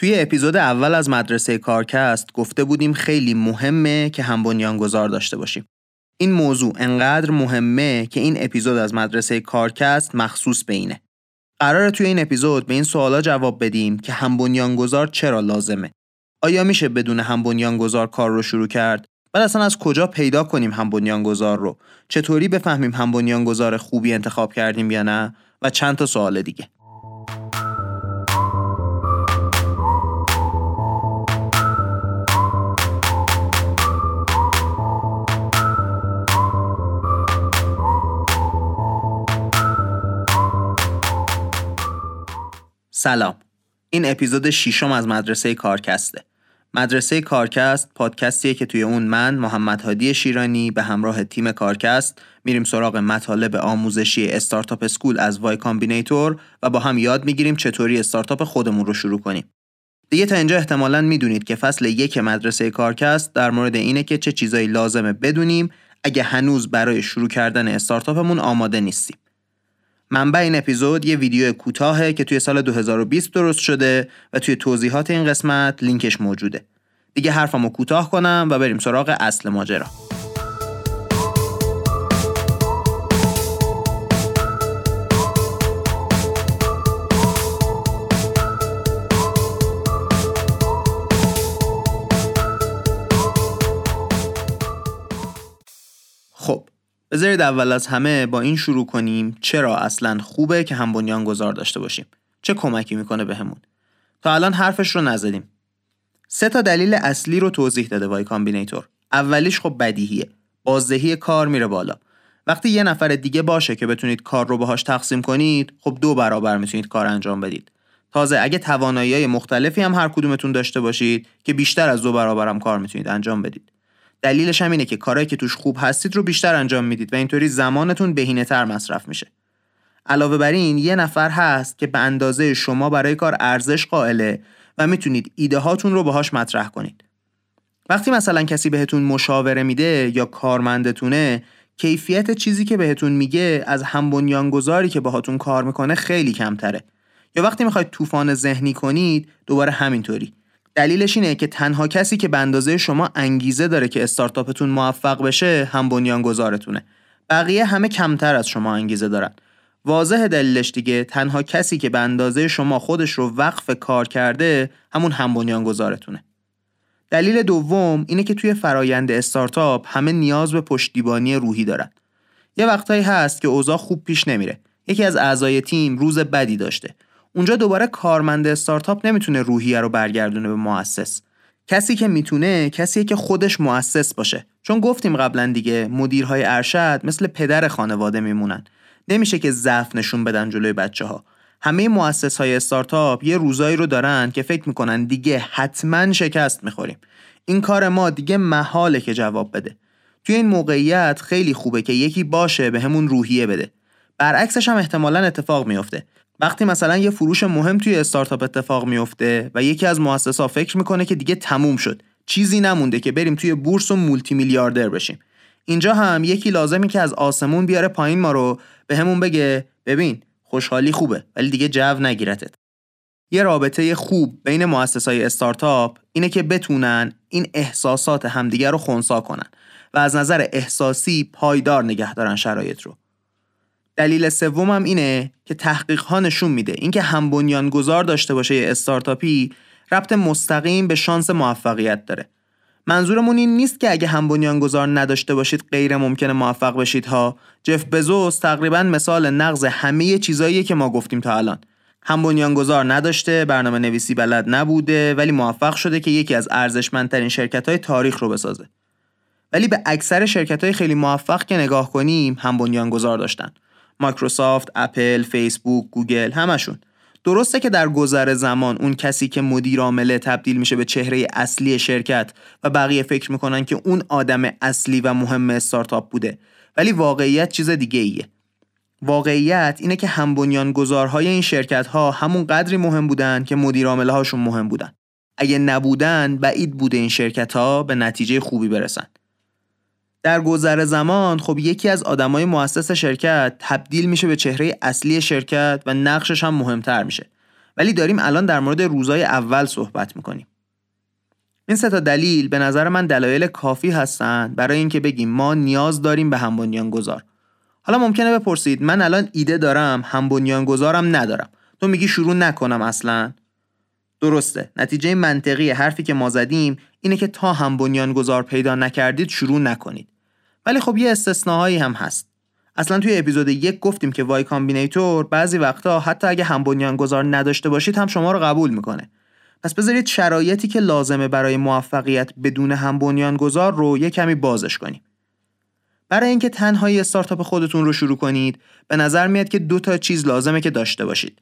توی اپیزود اول از مدرسه کارکست گفته بودیم خیلی مهمه که هم بنیانگذار داشته باشیم. این موضوع انقدر مهمه که این اپیزود از مدرسه کارکست مخصوص به اینه. قراره توی این اپیزود به این سوالا جواب بدیم که هم بنیانگذار چرا لازمه. آیا میشه بدون هم بنیانگذار کار رو شروع کرد؟ بعد اصلا از کجا پیدا کنیم هم بنیانگذار رو؟ چطوری بفهمیم هم بنیانگذار خوبی انتخاب کردیم یا نه؟ و چند تا سوال دیگه. سلام. این اپیزود ششم از مدرسه کارکسته. مدرسه کارکست پادکستیه که توی اون من محمد هادی شیرانی به همراه تیم کارکست میریم سراغ مطالب آموزشی Startup School از Y Combinator و با هم یاد می‌گیریم چطوری استارتاپ خودمون رو شروع کنیم. دیگه تا اینجا احتمالا می‌دونید که فصل یک مدرسه کارکست در مورد اینه که چه چیزایی لازمه بدونیم اگه هنوز برای شروع کردن استارتاپمون آماده نیستیم. منبع این اپیزود یه ویدیو کوتاهه که توی سال 2020 درست شده و توی توضیحات این قسمت لینکش موجوده. دیگه حرفمو کوتاه کنم و بریم سراغ اصل ماجرا. خب بذارید اول از همه با این شروع کنیم چرا اصلا خوبه که هم بنیان گذار داشته باشیم. چه کمکی می‌کنه بهمون؟ تا الان حرفش رو نزدیم. سه تا دلیل اصلی رو توضیح داده وای کامبینیتور. اولیش خب بدیهیه. بازدهی کار میره بالا. وقتی یه نفر دیگه باشه که بتونید کار رو باهاش تقسیم کنید خب دو برابر می‌تونید کار انجام بدید. تازه اگه توانایی مختلفی هم هر کدومتون داشته باشید که بیشتر از دو برابرم کار می‌تونید انجام بدید. دلیلش هم اینه که کارهایی که توش خوب هستید رو بیشتر انجام می‌دید و اینطوری زمانتون بهینه تر مصرف میشه. علاوه بر این یه نفر هست که به اندازه شما برای کار ارزش قائله و می‌تونید ایده هاتون رو باهاش مطرح کنید. وقتی مثلا کسی بهتون مشاوره میده یا کارمندتونه کیفیت چیزی که بهتون میگه از هم بنیانگذاری که باهاتون کار می‌کنه خیلی کمتره. یا وقتی می‌خواید طوفان ذهنی کنید دوباره همینطوری. دلیلش اینه که تنها کسی که به اندازه شما انگیزه داره که استارتاپتون موفق بشه هم بنیانگذارتونه. بقیه همه کمتر از شما انگیزه دارن. واضح دلیلش دیگه تنها کسی که به اندازه شما خودش رو وقف کار کرده همون هم بنیانگذارتونه. دلیل دوم اینه که توی فرایند استارتاپ همه نیاز به پشتیبانی روحی دارن. یه وقتایی هست که اوضاع خوب پیش نمیره. یکی از اعضای تیم روز بدی داشته. اونجا دوباره کارمند استارتاپ نمی‌تونه روحیه رو برگردونه به مؤسس. کسی که می‌تونه کسیه که خودش مؤسس باشه. چون گفتیم قبلا دیگه مدیرهای ارشد مثل پدر خانواده میمونن. نمیشه که ضعف نشون بدن جلوی بچه ها همه مؤسس های استارتاپ یه روزایی رو دارن که فکر می‌کنن دیگه حتما شکست می‌خوریم. این کار ما دیگه محاله که جواب بده. توی این موقعیت خیلی خوبه که یکی باشه به همون روحیه بده. برعکسش هم احتمالا اتفاق میافته. وقتی مثلا یه فروش مهم توی استارتاپ اتفاق میفته و یکی از مؤسسا فکر می‌کنه که دیگه تموم شد چیزی نمونده که بریم توی بورس و مولتی میلیاردر بشیم. اینجا هم یکی لازمی که از آسمون بیاره پایین ما رو به همون بگه ببین خوشحالی خوبه ولی دیگه جو نگیرتت. یه رابطه خوب بین مؤسسای استارتاپ اینه که بتونن این احساسات همدیگه رو خونسا کنن و از نظر احساسی پایدار نگه دارن شرایط رو. دلیل سومم اینه که تحقیق ها نشون میده. اینکه هم گذار داشته باشه یه استارتاپی ربط مستقیم به شانس موفقیت داره. منظورمون این نیست که اگه هم گذار نداشته باشید غیر ممکنه موفق بشید ها. جف بزوس تقریبا مثال نقض همه چیزایی که ما گفتیم تا الان. هم گذار نداشته برنامه نویسی بلد نبوده ولی موفق شده که یکی از ارزشمندترین شرکت های تاریخ رو بسازه. ولی به اکثر شرکت های خیلی موفق که نگاه کنیم هم گذار داشتن. مایکروسافت، اپل، فیسبوک، گوگل همشون. درسته که در گذر زمان اون کسی که مدیر عامله تبدیل میشه به چهره اصلی شرکت و بقیه فکر می‌کنن که اون آدم اصلی و مهم استارتاپ بوده. ولی واقعیت چیز دیگه ایه واقعیت اینه که هم گذارهای این شرکت ها همون قدری مهم بودن که مدیر هاشون مهم بودن. اگه نبودن بعید بوده این شرکت ها به نتیجه خوبی برسن. در گذر زمان خب یکی از آدمای مؤسس شرکت تبدیل میشه به چهره اصلی شرکت و نقشش هم مهمتر میشه. ولی داریم الان در مورد روزای اول صحبت می‌کنیم. این سه تا دلیل به نظر من دلایل کافی هستند برای اینکه بگیم ما نیاز داریم به هم گذار حالا ممکنه بپرسید من الان ایده دارم هم گذارم ندارم. تو میگی شروع نکنم اصلا. درسته. نتیجه منطقی حرفی که ما زدیم اینه که تا هم گذار پیدا نکردید شروع نکنید. ولی خب یه استثناهایی هم هست. اصلا توی اپیزود یک گفتیم که وای کامبینیتور بعضی وقتا حتی اگه هم گذار نداشته باشید هم شما رو قبول می‌کنه. پس بذارید شرایطی که لازمه برای موفقیت بدون هم گذار رو یه کمی بازش کنیم. برای اینکه تنهایی استارتاپ خودتون رو شروع کنید به نظر میاد که دو تا چیز لازمه که داشته باشید.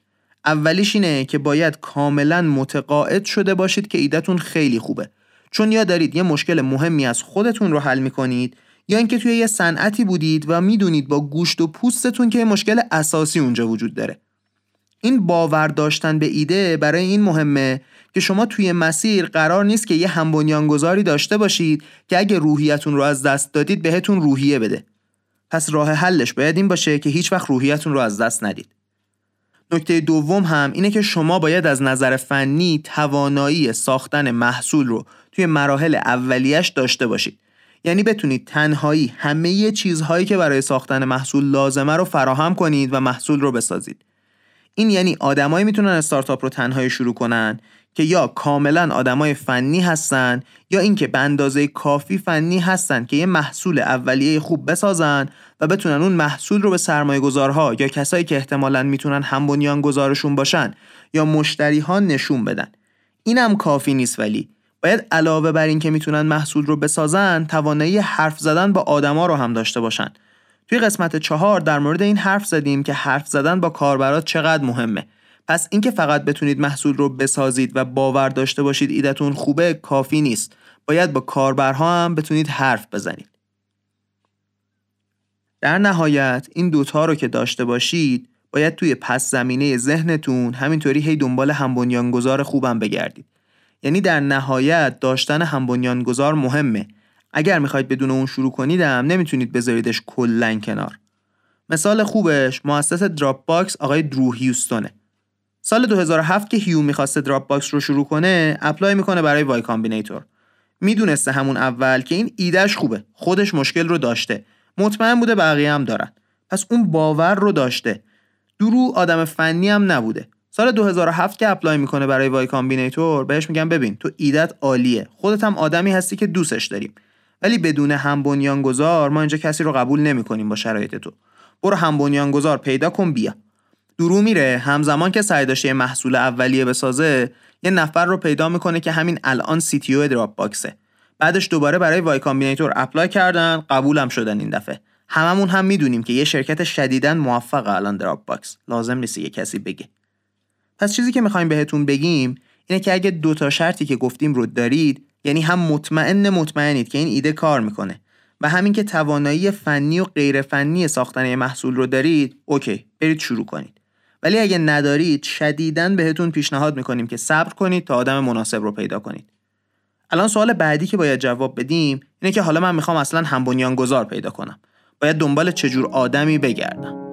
اولیش اینه که باید کاملا متقاعد شده باشید که ایدهتون خیلی خوبه. چون یا دارید یه مشکل مهمی از خودتون رو حل می‌کنید یا اینکه توی یه صنعتی بودید و می‌دونید با گوشت و پوستتون که مشکل اساسی اونجا وجود داره. این باور داشتن به ایده برای این مهمه که شما توی مسیر قرار نیست که یه همبنیانگذاری داشته باشید که اگه روحیتون رو از دست دادید بهتون روحیه بده. پس راه حلش باید این باشه که هیچ وقت روحیتون رو از دست ندید. نکته دوم هم اینه که شما باید از نظر فنی توانایی ساختن محصول رو توی مراحل اولیش داشته باشید. یعنی بتونید تنهایی همه چیزهایی که برای ساختن محصول لازمه رو فراهم کنید و محصول رو بسازید. این یعنی آدمایی می‌تونن استارتاپ رو تنهایی شروع کنن که یا کاملا آدمای فنی هستن یا اینکه به اندازه کافی فنی هستن که یه محصول اولیه خوب بسازن و بتونن اون محصول رو به سرمایه گذارها یا کسایی که احتمالا می‌تونن هم گذارشون باشن یا مشتری ها نشون بدن. اینم کافی نیست ولی. باید علاوه بر اینکه می‌تونن محصول رو بسازن توانایی حرف زدن با آدما رو هم داشته باشن. توی قسمت چهار در مورد این حرف زدیم که حرف زدن با کاربرات چقدر مهمه. پس اینکه فقط بتونید محصول رو بسازید و باور داشته باشید ایدتون خوبه کافی نیست. باید با کاربرها هم بتونید حرف بزنید. در نهایت این دوتا رو که داشته باشید باید توی پس زمینه ذهنتون همینطوری هی دنبال همبنیانگذار خوبم بگردید. یعنی در نهایت داشتن همبنیانگذار مهمه. اگر می‌خواید بدون اون شروع کنیدم نمی‌تونید بذاریدش کلا کنار. مثال خوبش مؤسس Dropbox آقای Drew Houston ه سال 2007 که هیو می‌خواسته Dropbox رو شروع کنه apply می‌کنه برای Y Combinator. می‌دونسته همون اول که این ایدهش خوبه. خودش مشکل رو داشته. مطمئن بوده بقیه هم دارن. پس اون باور رو داشته. Drew آدم فنی هم نبوده. سال 2007 که apply می‌کنه برای Y Combinator بهش میگن ببین تو ایدت عالیه. خودت هم آدمی هستی که دوستش داریم. ولی بدون هم گذار ما اینجا کسی رو قبول نمی‌کنیم با شرایط تو. برو هم گذار پیدا کن بیا. Drew میره همزمان که سعی داشته محصول اولیه بسازه یه نفر رو پیدا می‌کنه که همین الان CTO Dropbox ه بعدش دوباره برای Y Combinator apply کردن قبولم شدن این دفعه. هممون هم می‌دونیم که یه شرکت شدیداً موفق الان Dropbox لازم نیست یه کسی بگه. پس چیزی که می‌خوایم بهتون بگیم اینه که اگه دو تا شرطی که گفتیم رو دارید یعنی هم مطمئن مطمئنید که این ایده کار می‌کنه و همین که توانایی فنی و غیر فنی ساختن محصول رو دارید اوکی برید شروع کنید. ولی اگه ندارید شدیداً بهتون پیشنهاد می‌کنیم که صبر کنید تا آدم مناسب رو پیدا کنید. الان سوال بعدی که باید جواب بدیم اینه که حالا من می‌خوام اصلا هم گذار پیدا کنم. باید دنبال چجور آدمی بگردم.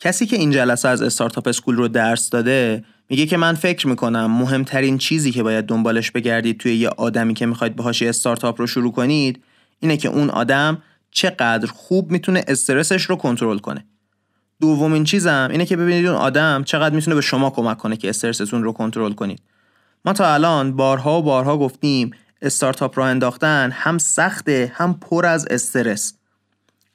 کسی که این جلسه از استارتاپ اسکول رو درس داده میگه که من فکر می‌کنم مهمترین چیزی که باید دنبالش بگردید توی یه آدمی که می‌خواید باهاش استارتاپ رو شروع کنید اینه که اون آدم چقدر خوب می‌تونه استرسش رو کنترل کنه. دومین چیزم اینه که ببینید اون آدم چقدر می‌تونه به شما کمک کنه که استرستون رو کنترل کنید. ما تا الان بارها و بارها گفتیم استارتاپ رو انداختن هم سخته هم پر از استرس.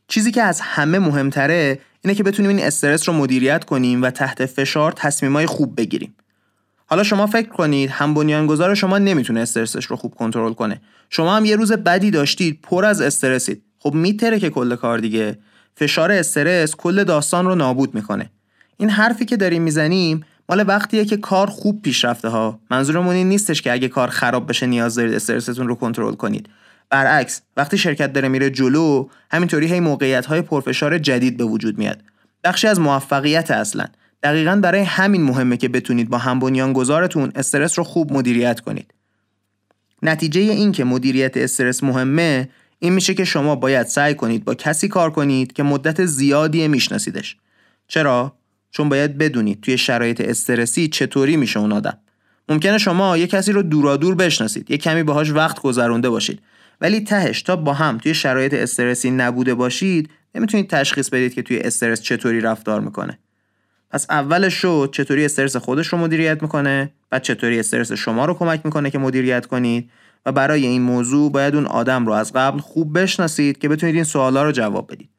چیزی که از همه مهمتره اینه که بتونیم این استرس رو مدیریت کنیم و تحت فشار تصمیمای خوب بگیریم. حالا شما فکر کنید هم بنیانگذار شما نمی‌تونه استرسش رو خوب کنترل کنه. شما هم یه روز بدی داشتید پر از استرسید. خب میتره که کل کار دیگه. فشار استرس کل داستان رو نابود می‌کنه. این حرفی که داریم می‌زنیم مال وقتیه که کار خوب پیش رفته ها. منظورمون این نیستش که اگه کار خراب بشه نیاز دارید استرستون رو کنترل کنید. برعکس وقتی شرکت داره میره جلو همینطوری هی موقعیت های پرفشار جدید به وجود میاد. بخشی از موفقیت اصلا. دقیقا برای همین مهمه که بتونید با هم گذارتون استرس رو خوب مدیریت کنید. نتیجه این که مدیریت استرس مهمه این میشه که شما باید سعی کنید با کسی کار کنید که مدت زیادی میشناسیدش. چرا؟ چون باید بدونید توی شرایط استرسی چطوری میشه اون آدم. ممکنه شما یه کسی رو دورادور بشناسید یه کمی باهاش وقت گذرونده باشید. ولی تهش تا با هم توی شرایط استرسی نبوده باشید نمی‌تونید تشخیص بدید که توی استرس چطوری رفتار می‌کنه. پس اولش شد چطوری استرس خودش رو مدیریت می‌کنه بعد چطوری استرس شما رو کمک می‌کنه که مدیریت کنید و برای این موضوع باید اون آدم رو از قبل خوب بشناسید که بتونید این سوالا رو جواب بدید.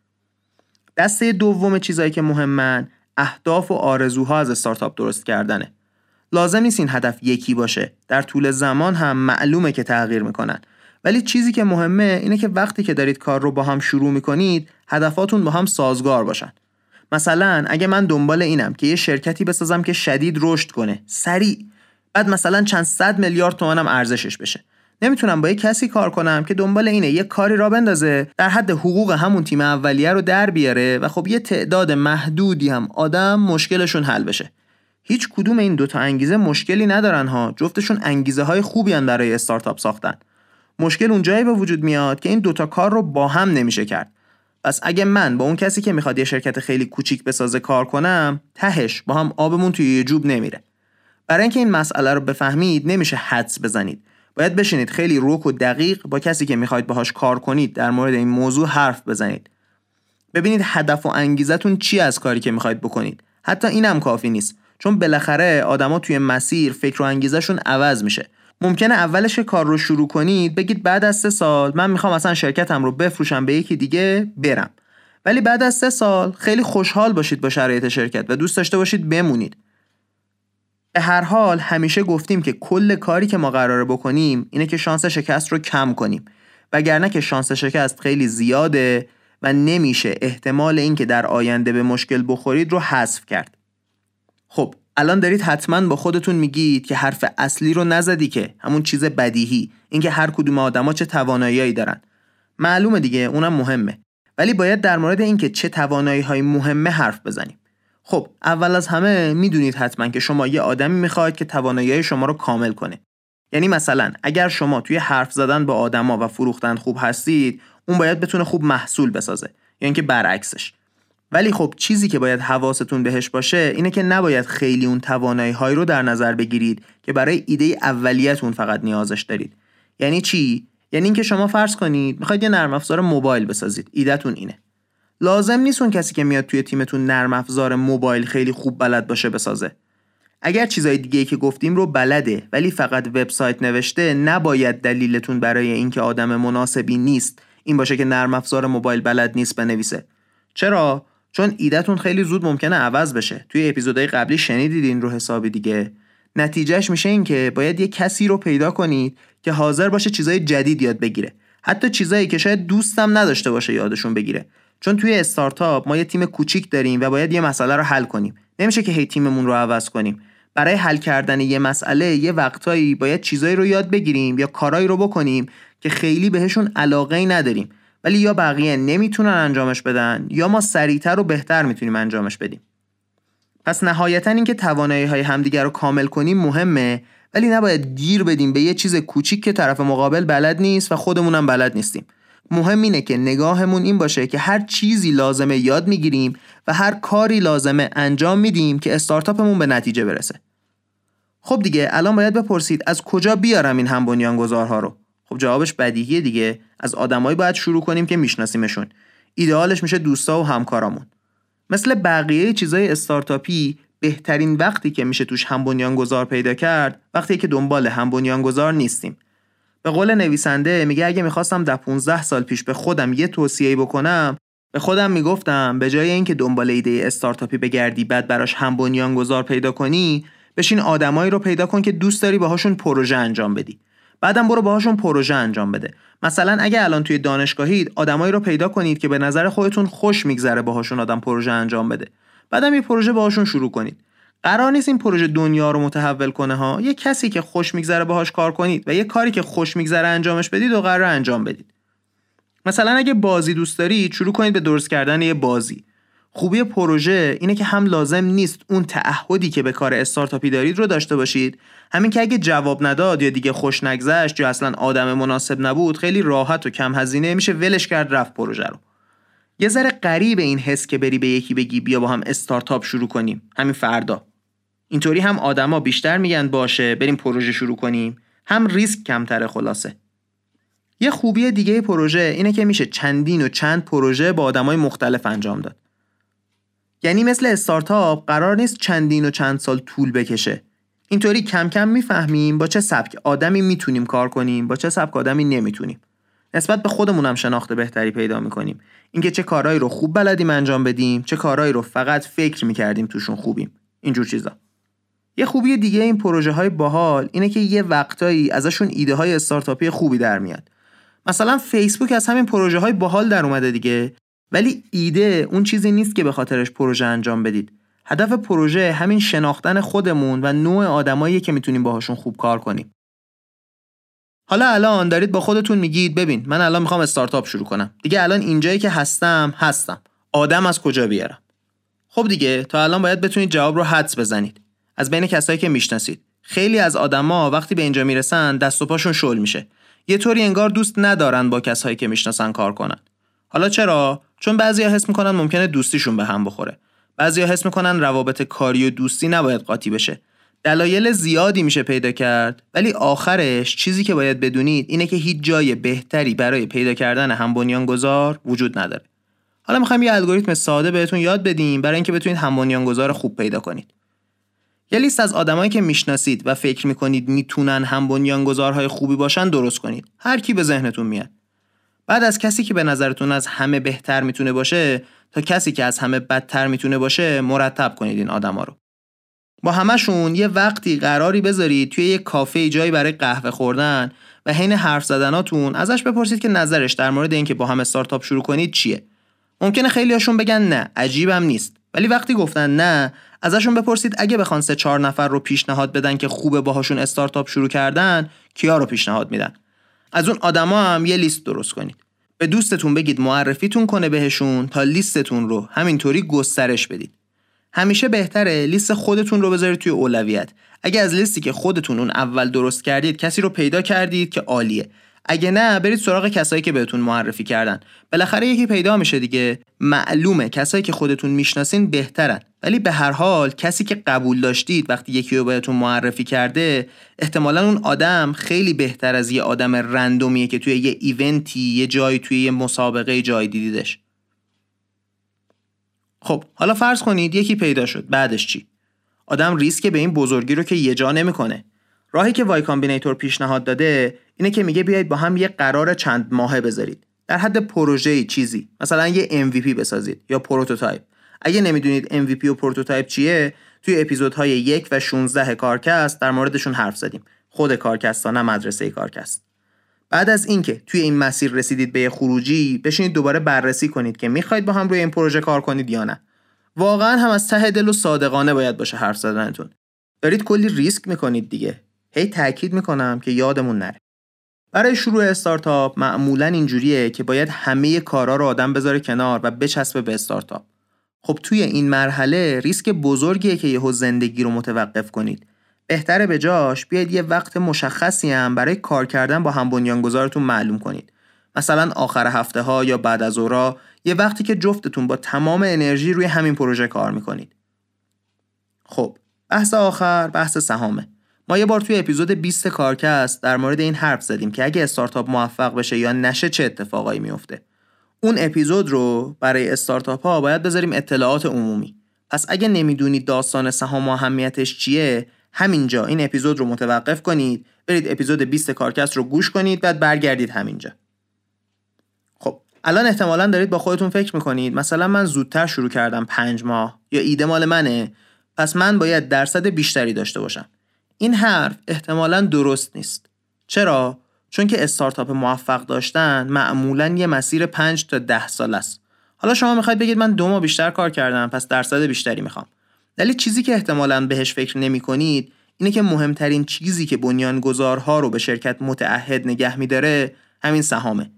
دسته دوم چیزایی که مهمن اهداف و آرزوها از استارتاپ درست کردنه. لازم نیست این هدف یکی باشه. در طول زمان هم معلومه که تغییر می‌کنن. ولی چیزی که مهمه اینه که وقتی که دارید کار رو با هم شروع می‌کنید هدفاتون با هم سازگار باشن. مثلا اگه من دنبال اینم که یه شرکتی بسازم که شدید رشد کنه سریع. بعد مثلا چند صد میلیارد تومنم ارزشش بشه. نمی‌تونم با یه کسی کار کنم که دنبال اینه یه کاری را بندازه در حد حقوق همون تیم اولیه رو در بیاره و خب یه تعداد محدودی هم آدم مشکلشون حل بشه. هیچ کدوم این دوتا انگیزه مشکلی ندارن ها جفتشون انگیزه های خوبی هن برای استارتاپ ساختن. مشکل اونجایی به وجود میاد که این دوتا کار رو با هم نمیشه کرد. پس اگه من با اون کسی که می‌خواد یه شرکت خیلی کوچیک بسازه کار کنم تهش با هم آبمون توی یه جوب نمیره. برای اینکه این مسئله رو بفهمید نمیشه حدس بزنید. باید بشینید خیلی روک و دقیق با کسی که می‌خواید باهاش کار کنید در مورد این موضوع حرف بزنید. ببینید هدف و انگیزتون چی از کاری که می‌خواید بکنید. حتی اینم کافی نیست چون بالاخره آدما توی مسیر فکر و انگیزشون عوض میشه. ممکنه اولش کار رو شروع کنید بگید بعد از سه سال من می‌خوام اصلا شرکتم رو بفروشم به یکی دیگه برم. ولی بعد از سه سال خیلی خوشحال باشید با شرایط شرکت و دوست داشته باشید بمونید. به هر حال همیشه گفتیم که کل کاری که ما قراره بکنیم اینه که شانس شکست رو کم کنیم. وگرنه که شانس شکست خیلی زیاده و نمیشه احتمال اینکه در آینده به مشکل بخورید رو حذف کرد. خب الان دارید حتما با خودتون میگید که حرف اصلی رو نزدی که همون چیز بدیهی اینکه هر کدوم آدما چه تواناییایی دارن. معلومه دیگه اونم مهمه. ولی باید در مورد اینکه چه توانایی های مهمه حرف بزنیم. خب اول از همه می‌دونید حتما که شما یه آدمی می‌خواید که توانایی شما رو کامل کنه. یعنی مثلا اگر شما توی حرف زدن با آدما و فروختن خوب هستید اون باید بتونه خوب محصول بسازه. یعنی که برعکسش. ولی خب چیزی که باید حواستون بهش باشه اینه که نباید خیلی اون توانایی های رو در نظر بگیرید که برای ایده اولیتون فقط نیازش دارید. یعنی چی؟ یعنی اینکه شما فرض کنید می‌خواید یه نرم افزار موبایل بسازید. ایدهتون اینه. لازم نیست اون کسی که میاد توی تیمتون نرم افزار موبایل خیلی خوب بلد باشه بسازه. اگر چیزای دیگه که گفتیم رو بلده ولی فقط وبسایت نوشته نباید دلیلتون برای اینکه آدم مناسبی نیست این باشه که نرم افزار موبایل بلد نیست بنویسه. چرا؟ چون ایدهتون خیلی زود ممکنه عوض بشه. توی اپیزودهای قبلی شنیدید این رو حسابی دیگه. نتیجهش میشه این که باید یه کسی رو پیدا کنید که حاضر باشه چیزای جدید یاد بگیره. حتی چیزایی که شاید دوستم نداشته باشه یادشون بگیره. چون توی استارتاپ ما یه تیم کوچیک داریم و باید یه مسئله رو حل کنیم. نمیشه که هی تیممون رو عوض کنیم. برای حل کردن یه مسئله یه وقتایی باید چیزایی رو یاد بگیریم یا کارایی رو بکنیم که خیلی بهشون علاقه نداریم. ولی یا بقیه نمی‌تونن انجامش بدن یا ما سریعتر و بهتر می‌تونیم انجامش بدیم. پس نهایتا اینکه توانایی های همدیگر رو کامل کنیم مهمه ولی نباید گیر بدیم به یه چیز کوچیک که طرف مقابل بلد نیست و خودمونم بلد نیستیم. مهم اینه که نگاهمون این باشه که هر چیزی لازمه یاد می‌گیریم و هر کاری لازمه انجام میدیم که استارتاپمون به نتیجه برسه. خب دیگه الان باید بپرسید از کجا بیارم این هم بنیانگذارها رو؟ خب جوابش بدیهیه دیگه. از آدمایی باید شروع کنیم که میشناسیمشون. ایدئالش میشه دوستا و همکارامون. مثل بقیه چیزای استارتاپی بهترین وقتی که میشه توش هم بنیانگذار پیدا کرد وقتی که دنبال هم بنیانگذار نیستیم. به قول نویسنده میگه اگه می‌خواستم در 15 سال پیش به خودم یه توصیه بکنم به خودم می‌گفتم به جای اینکه دنبال ایده استارتاپی بگردی بعد براش هم بنیانگذار پیدا کنی بشین آدمایی رو پیدا کن که دوست داری باهاشون پروژه انجام بدی. بعدم برو باهاشون پروژه انجام بده. مثلا اگه الان توی دانشگاهید آدمایی رو پیدا کنید که به نظر خودتون خوش میگذره باهاشون آدم پروژه انجام بده. بعدم یه پروژه باهاشون شروع کنید. قرار نیست این پروژه دنیا رو متحول کنه ها. یه کسی که خوش میگذره باهاش کار کنید و یه کاری که خوش میگذره انجامش بدید و قرار انجام بدید. مثلا اگه بازی دوست دارید شروع کنید به درست کردن یه بازی. خوبی پروژه اینه که هم لازم نیست اون تعهدی که به کار استارتاپی دارید رو داشته باشید. همین که اگه جواب نداد یا دیگه خوش نگذشت یا اصلا آدم مناسب نبود خیلی راحت و کم هزینه میشه ولش کرد رفت پروژه رو. یه ذره غریب این حس که بری به یکی بگی بیا با هم استارتاپ شروع کنیم. همین فردا. اینطوری هم آدما بیشتر میگن باشه بریم پروژه شروع کنیم. هم ریسک کمتره خلاصه. یه خوبی دیگه پروژه اینه که میشه چندین و چند پروژه با آدمای مختلف انجام داد. یعنی مثل استارتاپ قرار نیست چندین و چند سال طول بکشه. اینطوری کم کم می‌فهمیم با چه سبک آدمی می‌تونیم کار کنیم با چه سبک آدمی نمی‌تونیم. نسبت به خودمون هم شناخت بهتری پیدا می‌کنیم. اینکه چه کارهایی رو خوب بلدیم انجام بدیم چه کارهایی رو فقط فکر می‌کردیم توشون خوبیم. اینجور چیزا. یه خوبی دیگه این پروژه های باحال اینه که یه وقتایی ازشون ایده های استارتاپی خوبی در میاد. مثلا فیسبوک از همین پروژه های باحال در اومده دیگه. ولی ایده اون چیزی نیست که به خاطرش پروژه انجام بدید. هدف پروژه همین شناختن خودمون و نوع آدمایی که می‌تونیم باهاشون خوب کار کنیم. حالا الان دارید با خودتون میگید ببین من الان می‌خوام استارتاپ شروع کنم. دیگه الان اینجایی که هستم هستم. آدم از کجا بیارم؟ خب دیگه تا الان باید بتونید جواب رو حدس بزنید. از بین کسایی که می‌شناسید. خیلی از آدما وقتی به اینجا می‌رسن دست و پاشون شل میشه. یه طوری انگار دوست ندارن با کسایی که می‌شناسن کار کنن. حالا چرا؟ چون بعضیا حس می‌کنن ممکنه دوستیشون به هم بخوره. بعضیا حس می‌کنن روابط کاری و دوستی نباید قاطی بشه. دلایل زیادی میشه پیدا کرد ولی آخرش چیزی که باید بدونید اینه که هیچ جای بهتری برای پیدا کردن هم گذار وجود نداره. حالا می‌خوایم یه الگوریتم ساده بهتون یاد بدیم برای اینکه بتونید هم گذار خوب پیدا کنید. یه لیست از آدمایی که می‌شناسید و فکر می‌کنید می‌تونن هم بنیانگذارهای خوبی باشن درست کنید. هر کی به ذهنتون میاد. بعد از کسی که به نظرتون از همه بهتر می‌تونه باشه تا کسی که از همه بدتر می‌تونه باشه مرتب کنید این آدما رو. با همشون یه وقتی قراری بذارید توی یه کافه جایی برای قهوه خوردن و حین حرف زدناتون ازش بپرسید که نظرش در مورد اینکه با هم استارتاپ شروع کنید چیه. ممکنه خیلیاشون بگن نه عجیبم نیست. ولی وقتی گفتن نه ازشون بپرسید اگه بخوان سه چهار نفر رو پیشنهاد بدن که خوبه باهاشون استارتاپ شروع کردن کیا رو پیشنهاد میدن؟ از اون آدما هم یه لیست درست کنید. به دوستتون بگید معرفیتون کنه بهشون تا لیستتون رو همینطوری گسترش بدید. همیشه بهتره لیست خودتون رو بذارید توی اولویت. اگه از لیستی که خودتون اون اول درست کردید کسی رو پیدا کردید که عالیه. اگه نه برید سراغ کسایی که بهتون معرفی کردن. بالاخره یکی پیدا میشه دیگه. معلومه کسایی که خودتون می‌شناسین بهترن. ولی به هر حال کسی که قبول داشتید وقتی یکی رو بهتون معرفی کرده احتمالا اون آدم خیلی بهتر از یه آدم رندومیه که توی یه ایونتی یه جایی توی یه مسابقه جای دیدیدش. خب حالا فرض کنید یکی پیدا شد. بعدش چی؟ آدم ریسک به این بزرگی رو که یه جا نمی‌کنه. راهی که Y Combinator پیشنهاد داده اینه که میگه بیایید با هم یه قرار چند ماهه بذارید. در حد پروژه چیزی. مثلا یه MVP بسازید یا prototype. اگه نمی‌دونید MVP و prototype چیه توی اپیزودهای یک و 16 کارکست در موردشون حرف زدیم. خود کارکست نه مدرسه کارکست. بعد از اینکه توی این مسیر رسیدید به خروجی بشینید دوباره بررسی کنید که می‌خواید با هم روی این پروژه کار کنید یا نه. واقعا هم از ته دل و صادقانه باید باشه حرف زدنتون. دارید کلی ریسک می‌کنید دیگه. هی تاکید می‌کنم که یادمون نره. برای شروع استارتاپ معمولا اینجوریه که باید همه کارا رو آدم بذاره کنار و بچسبه به استارتاپ. خب توی این مرحله ریسک بزرگیه که یهو زندگی رو متوقف کنید. بهتره به جاش بیاید یه وقت مشخصی هم برای کار کردن با هم بنیانگذارتون معلوم کنید. مثلا آخر هفته ها یا بعد از اورا یه وقتی که جفتتون با تمام انرژی روی همین پروژه کار می‌کنید. خب بحث آخر بحث سهامه. ما یه بار توی اپیزود 20 کارکست در مورد این حرف زدیم که اگه استارتاپ موفق بشه یا نشه چه اتفاقایی میفته. اون اپیزود رو برای استارتاپ ها باید بذاریم اطلاعات عمومی. پس اگه نمی‌دونید داستان سهام اهمیتش چیه همینجا این اپیزود رو متوقف کنید برید اپیزود 20 کارکست رو گوش کنید بعد برگردید همینجا. خب الان احتمالا دارید با خودتون فکر می‌کنید مثلا من زودتر شروع کردم پنج ماه یا ایده مال منه پس من باید درصد بیشتری داشته باشم. این حرف احتمالا درست نیست. چرا؟ چون که استارتاپ موفق داشتن معمولا یه مسیر 5 تا 10 سال است. حالا شما می‌خواید بگید من دو ماه بیشتر کار کردم پس درصد بیشتری می‌خوام. ولی چیزی که احتمالا بهش فکر نمی کنید اینه که مهمترین چیزی که بنیانگذارها رو به شرکت متعهد نگه میداره همین سهامه.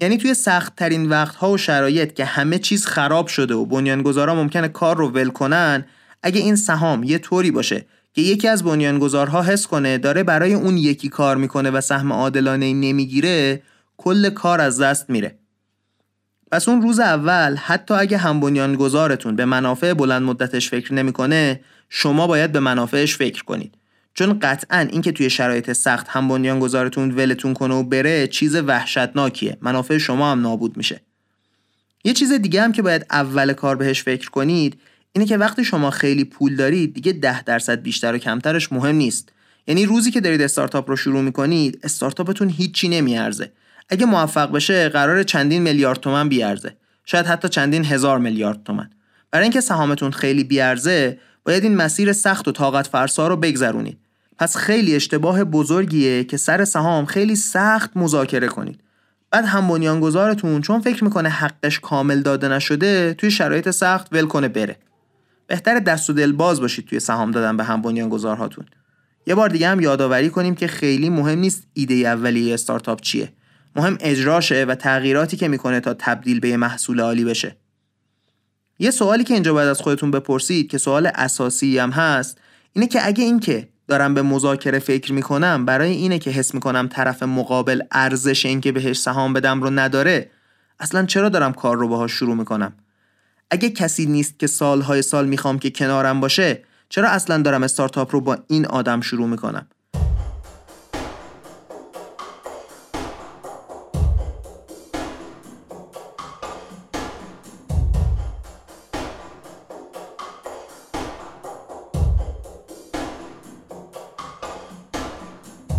یعنی توی سخت ترین وقت ها و شرایط که همه چیز خراب شده و بنیانگذارا ممکنه کار رو ول کنن اگه این سهام یه طوری باشه که یکی از بنیانگذارها حس کنه داره برای اون یکی کار می‌کنه و سهم عادلانه نمی‌گیره کل کار از دست میره. پس اون روز اول حتی اگه هم بنیانگذارتون به منافع بلند مدتش فکر نمی‌کنه شما باید به منافعش فکر کنید. چون قطعا اینکه توی شرایط سخت هم بنیانگذارتون ولتون کنه و بره چیز وحشتناکیه. منافع شما هم نابود میشه. یه چیز دیگه هم که باید اول کار بهش فکر کنید اینه که وقتی شما خیلی پول دارید دیگه ده درصد بیشتر و کمترش مهم نیست. یعنی روزی که دارید استارتاپ رو شروع می‌کنید استارتاپتون هیچی نمیارزه. اگه موفق بشه قرار چندین میلیارد تومن بیارزه. شاید حتی چندین هزار میلیارد تومن. برای اینکه سهامتون خیلی بیارزه باید این مسیر سخت و طاقت فرسا رو بگذرونید. پس خیلی اشتباه بزرگیه که سر سهام خیلی سخت مذاکره کنید. بعد هم بنیانگذارتون چون فکر می‌کنه حقش کامل داده نشده توی شرایط سخت ول کنه بره. بهتر دست و دل باز باشید توی سهام دادن به هم بنیانگذارهاتون. یه بار دیگه هم یادآوری کنیم که خیلی مهم نیست ایده اولیه استارتاپ چیه. مهم اجراشه و تغییراتی که می‌کنه تا تبدیل به یه محصول عالی بشه. یه سوالی که اینجا باید از خودتون بپرسید که سوال اساسی هم هست اینه که اگه اینکه دارم به مذاکره فکر می‌کنم برای اینه که حس می‌کنم طرف مقابل ارزش اینکه بهش سهام بدم رو نداره اصلا چرا دارم کار رو باهاش شروع می‌کنم؟ اگه کسی نیست که سالهای سال می‌خوام که کنارم باشه چرا اصلا دارم استارتاپ رو با این آدم شروع می‌کنم؟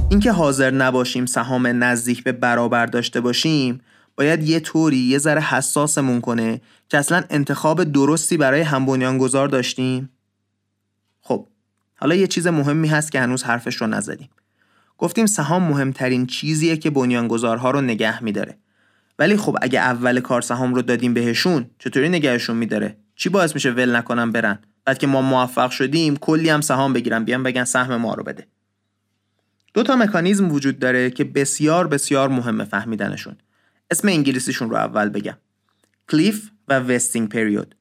اینکه حاضر نباشیم سهام نزدیک به برابر داشته باشیم باید یه طوری یه ذره حساسمون کنه که اصلا انتخاب درستی برای هم گذار داشتیم. خب حالا یه چیز مهمی هست که هنوز حرفش رو نزدیم. گفتیم سهام مهمترین چیزیه که بنیانگذارها رو نگه میداره. ولی خب اگه اول کار سهام رو دادیم بهشون چطوری نگهشون میداره؟ چی باعث میشه ول نکنم برن؟ بعد که ما موفق شدیم کلی هم سهام بگیرن بیان بگن سهم ما رو بده. دو تا مکانیزم وجود داره که بسیار بسیار مهمه فهمیدنشون. اسم انگلیسیشون رو اول بگم. کلیف و وستینگ پریود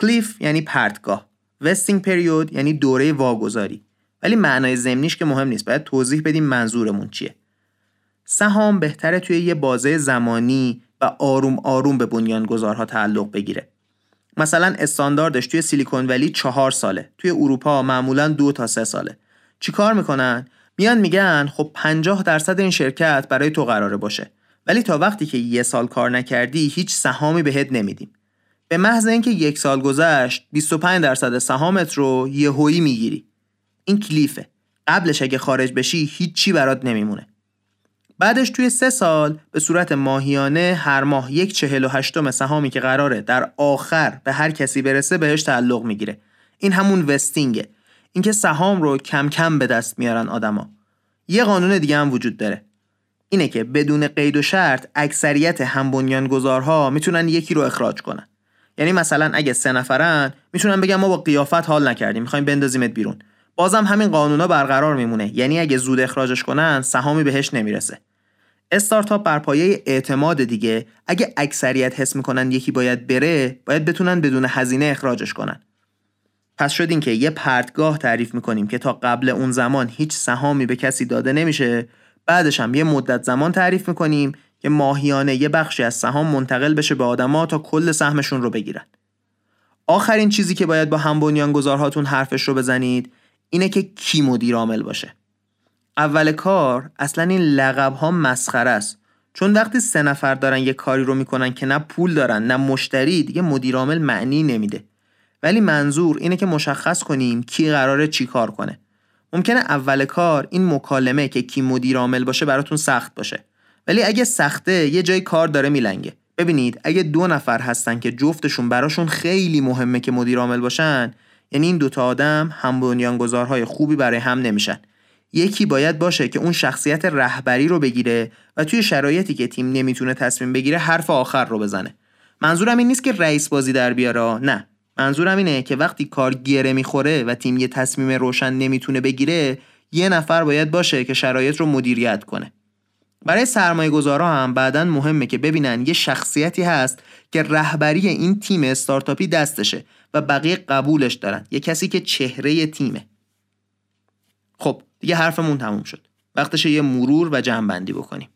کلیف یعنی پرتگاه. وستینگ پریود یعنی دوره واگذاری. ولی معنای زمینیش که مهم نیست. باید توضیح بدیم منظورمون چیه. سهام بهتره توی یه بازه زمانی و آروم آروم به بنیانگذارها تعلق بگیره. مثلا استانداردش توی سیلیکون ولی چهار ساله. توی اروپا معمولا دو تا سه ساله. چیکار می‌کنن؟ میان میگن خب 50 درصد این شرکت برای تو قراره باشه. ولی تا وقتی که یه سال کار نکردی هیچ سهامی بهت نمیدیم. به محض اینکه یک سال گذشت 25 درصد سهامت رو یهویی می‌گیری. این کلیفه. قبلش اگه خارج بشی هیچی برات نمیمونه. بعدش توی سه سال به صورت ماهیانه هر ماه یک چهل و هشتم سهامی که قراره در آخر به هر کسی برسه بهش تعلق می‌گیره. این همون وستینگه. اینکه سهام رو کم کم به دست میارن آدما. یه قانون دیگه هم وجود داره. اینه که بدون قید و شرط اکثریت هم بنیانگذارها می‌تونن یکی رو اخراج کنن. یعنی مثلا اگه سه نفرن می‌تونن بگن ما با قیافت حال نکردیم می‌خوایم بندازیمت بیرون. بازم همین قانونا برقرار میمونه. یعنی اگه زود اخراجش کنن سهامی بهش نمی‌رسه. استارتاپ بر پایه اعتماد دیگه اگه اکثریت حس می‌کنن یکی باید بره باید بتونن بدون هزینه اخراجش کنن. پس شد که یه پرتگاه تعریف می‌کنیم که تا قبل اون زمان هیچ سهامی به کسی داده نمیشه بعدش هم یه مدت زمان تعریف می‌کنیم که ماهیانه یه بخشی از سهام منتقل بشه به آدما تا کل سهمشون رو بگیرن. آخرین چیزی که باید با هم گذارهاتون حرفش رو بزنید اینه که کی مدیر عامل باشه. اول کار اصلا این لقب ها مسخره است. چون وقتی سه نفر دارن یه کاری رو می‌کنن که نه پول دارن نه مشتری دیگه مدیر عامل معنی نمیده. ولی منظور اینه که مشخص کنیم کی قراره چی کار کنه. ممکنه اول کار این مکالمه که کی مدیر عامل باشه براتون سخت باشه. ولی اگه سخته یه جای کار داره میلنگه. ببینید اگه دو نفر هستن که جفتشون براشون خیلی مهمه که مدیر عامل باشن یعنی این دوتا آدم هم بنیانگذارهای خوبی برای هم نمیشن. یکی باید باشه که اون شخصیت رهبری رو بگیره و توی شرایطی که تیم نمی‌تونه تصمیم بگیره حرف آخر رو بزنه. منظورم این نیست که رئیس بازی در بیاره نه. منظورم اینه که وقتی کار گره می‌خوره و تیم یه تصمیم روشن نمی‌تونه بگیره یه نفر باید باشه که شرایط رو مدیریت کنه. برای سرمایه گذارا هم بعدا مهمه که ببینن یه شخصیتی هست که رهبری این تیم استارتاپی دستشه و بقیه قبولش دارن. یه کسی که چهره تیمه. خب دیگه حرفمون تموم شد. وقتش یه مرور و جمعبندی بکنیم.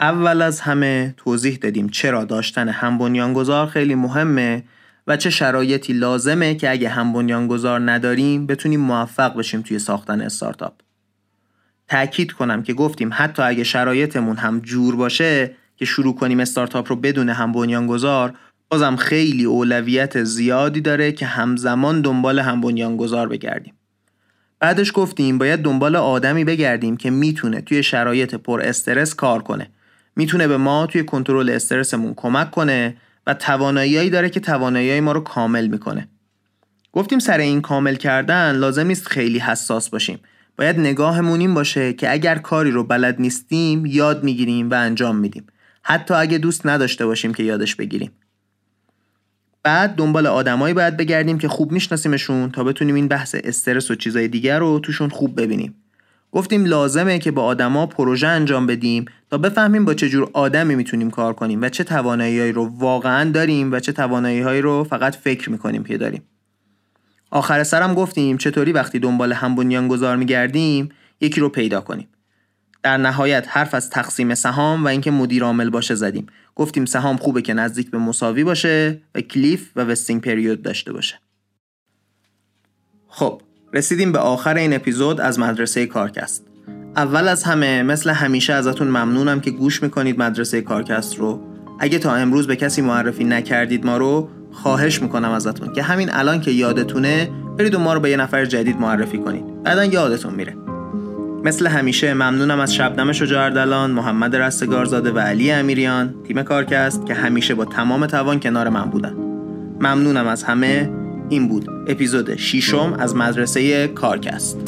اول از همه توضیح دادیم چرا داشتن هم بنیانگذار خیلی مهمه و چه شرایطی لازمه که اگه هم بنیانگذار نداریم بتونیم موفق بشیم توی ساختن استارتاپ. تأکید کنم که گفتیم حتی اگه شرایطمون هم جور باشه که شروع کنیم استارتاپ رو بدون هم بنیانگذار بازم خیلی اولویت زیادی داره که همزمان دنبال هم بنیانگذار بگردیم. بعدش گفتیم باید دنبال آدمی بگردیم که می‌تونه توی شرایط پر استرس کار کنه می‌تونه به ما توی کنترل استرسمون کمک کنه و تواناییایی داره که توانایی ما رو کامل می‌کنه. گفتیم سر این کامل کردن لازم نیست خیلی حساس باشیم. باید نگاهمون این باشه که اگر کاری رو بلد نیستیم یاد می‌گیریم و انجام میدیم. حتی اگه دوست نداشته باشیم که یادش بگیریم. بعد دنبال آدمایی باید بگردیم که خوب میشناسیمشون تا بتونیم این بحث استرس و چیزای دیگر رو توشون خوب ببینیم. گفتیم لازمه که با آدما پروژه انجام بدیم تا بفهمیم با چه جور آدمی می‌تونیم کار کنیم و چه تواناییهایی رو واقعا داریم و چه تواناییهایی رو فقط فکر می‌کنیم که داریم. آخر سرم گفتیم چطوری وقتی دنبال هم بنیانگذار میگردیم یکی رو پیدا کنیم. در نهایت حرف از تقسیم سهام و اینکه مدیر عامل باشه زدیم. گفتیم سهام خوبه که نزدیک به مساوی باشه و کلیف و وستینگ پریود داشته باشه. خب رسیدیم به آخر این اپیزود از مدرسه کارکست. اول از همه مثل همیشه ازتون ممنونم که گوش می‌کنید مدرسه کارکست رو. اگه تا امروز به کسی معرفی نکردید ما رو خواهش می‌کنم ازتون که همین الان که یادتونه برید و ما رو به یه نفر جدید معرفی کنید. بعدا یادتون میره. مثل همیشه ممنونم از شبنم شجاع محمد رستگارزاده و علی امیریان تیم کارکست که همیشه با تمام توان کنار من بودن. ممنونم از همه. این بود. اپیزود شیشم از مدرسه کارکست.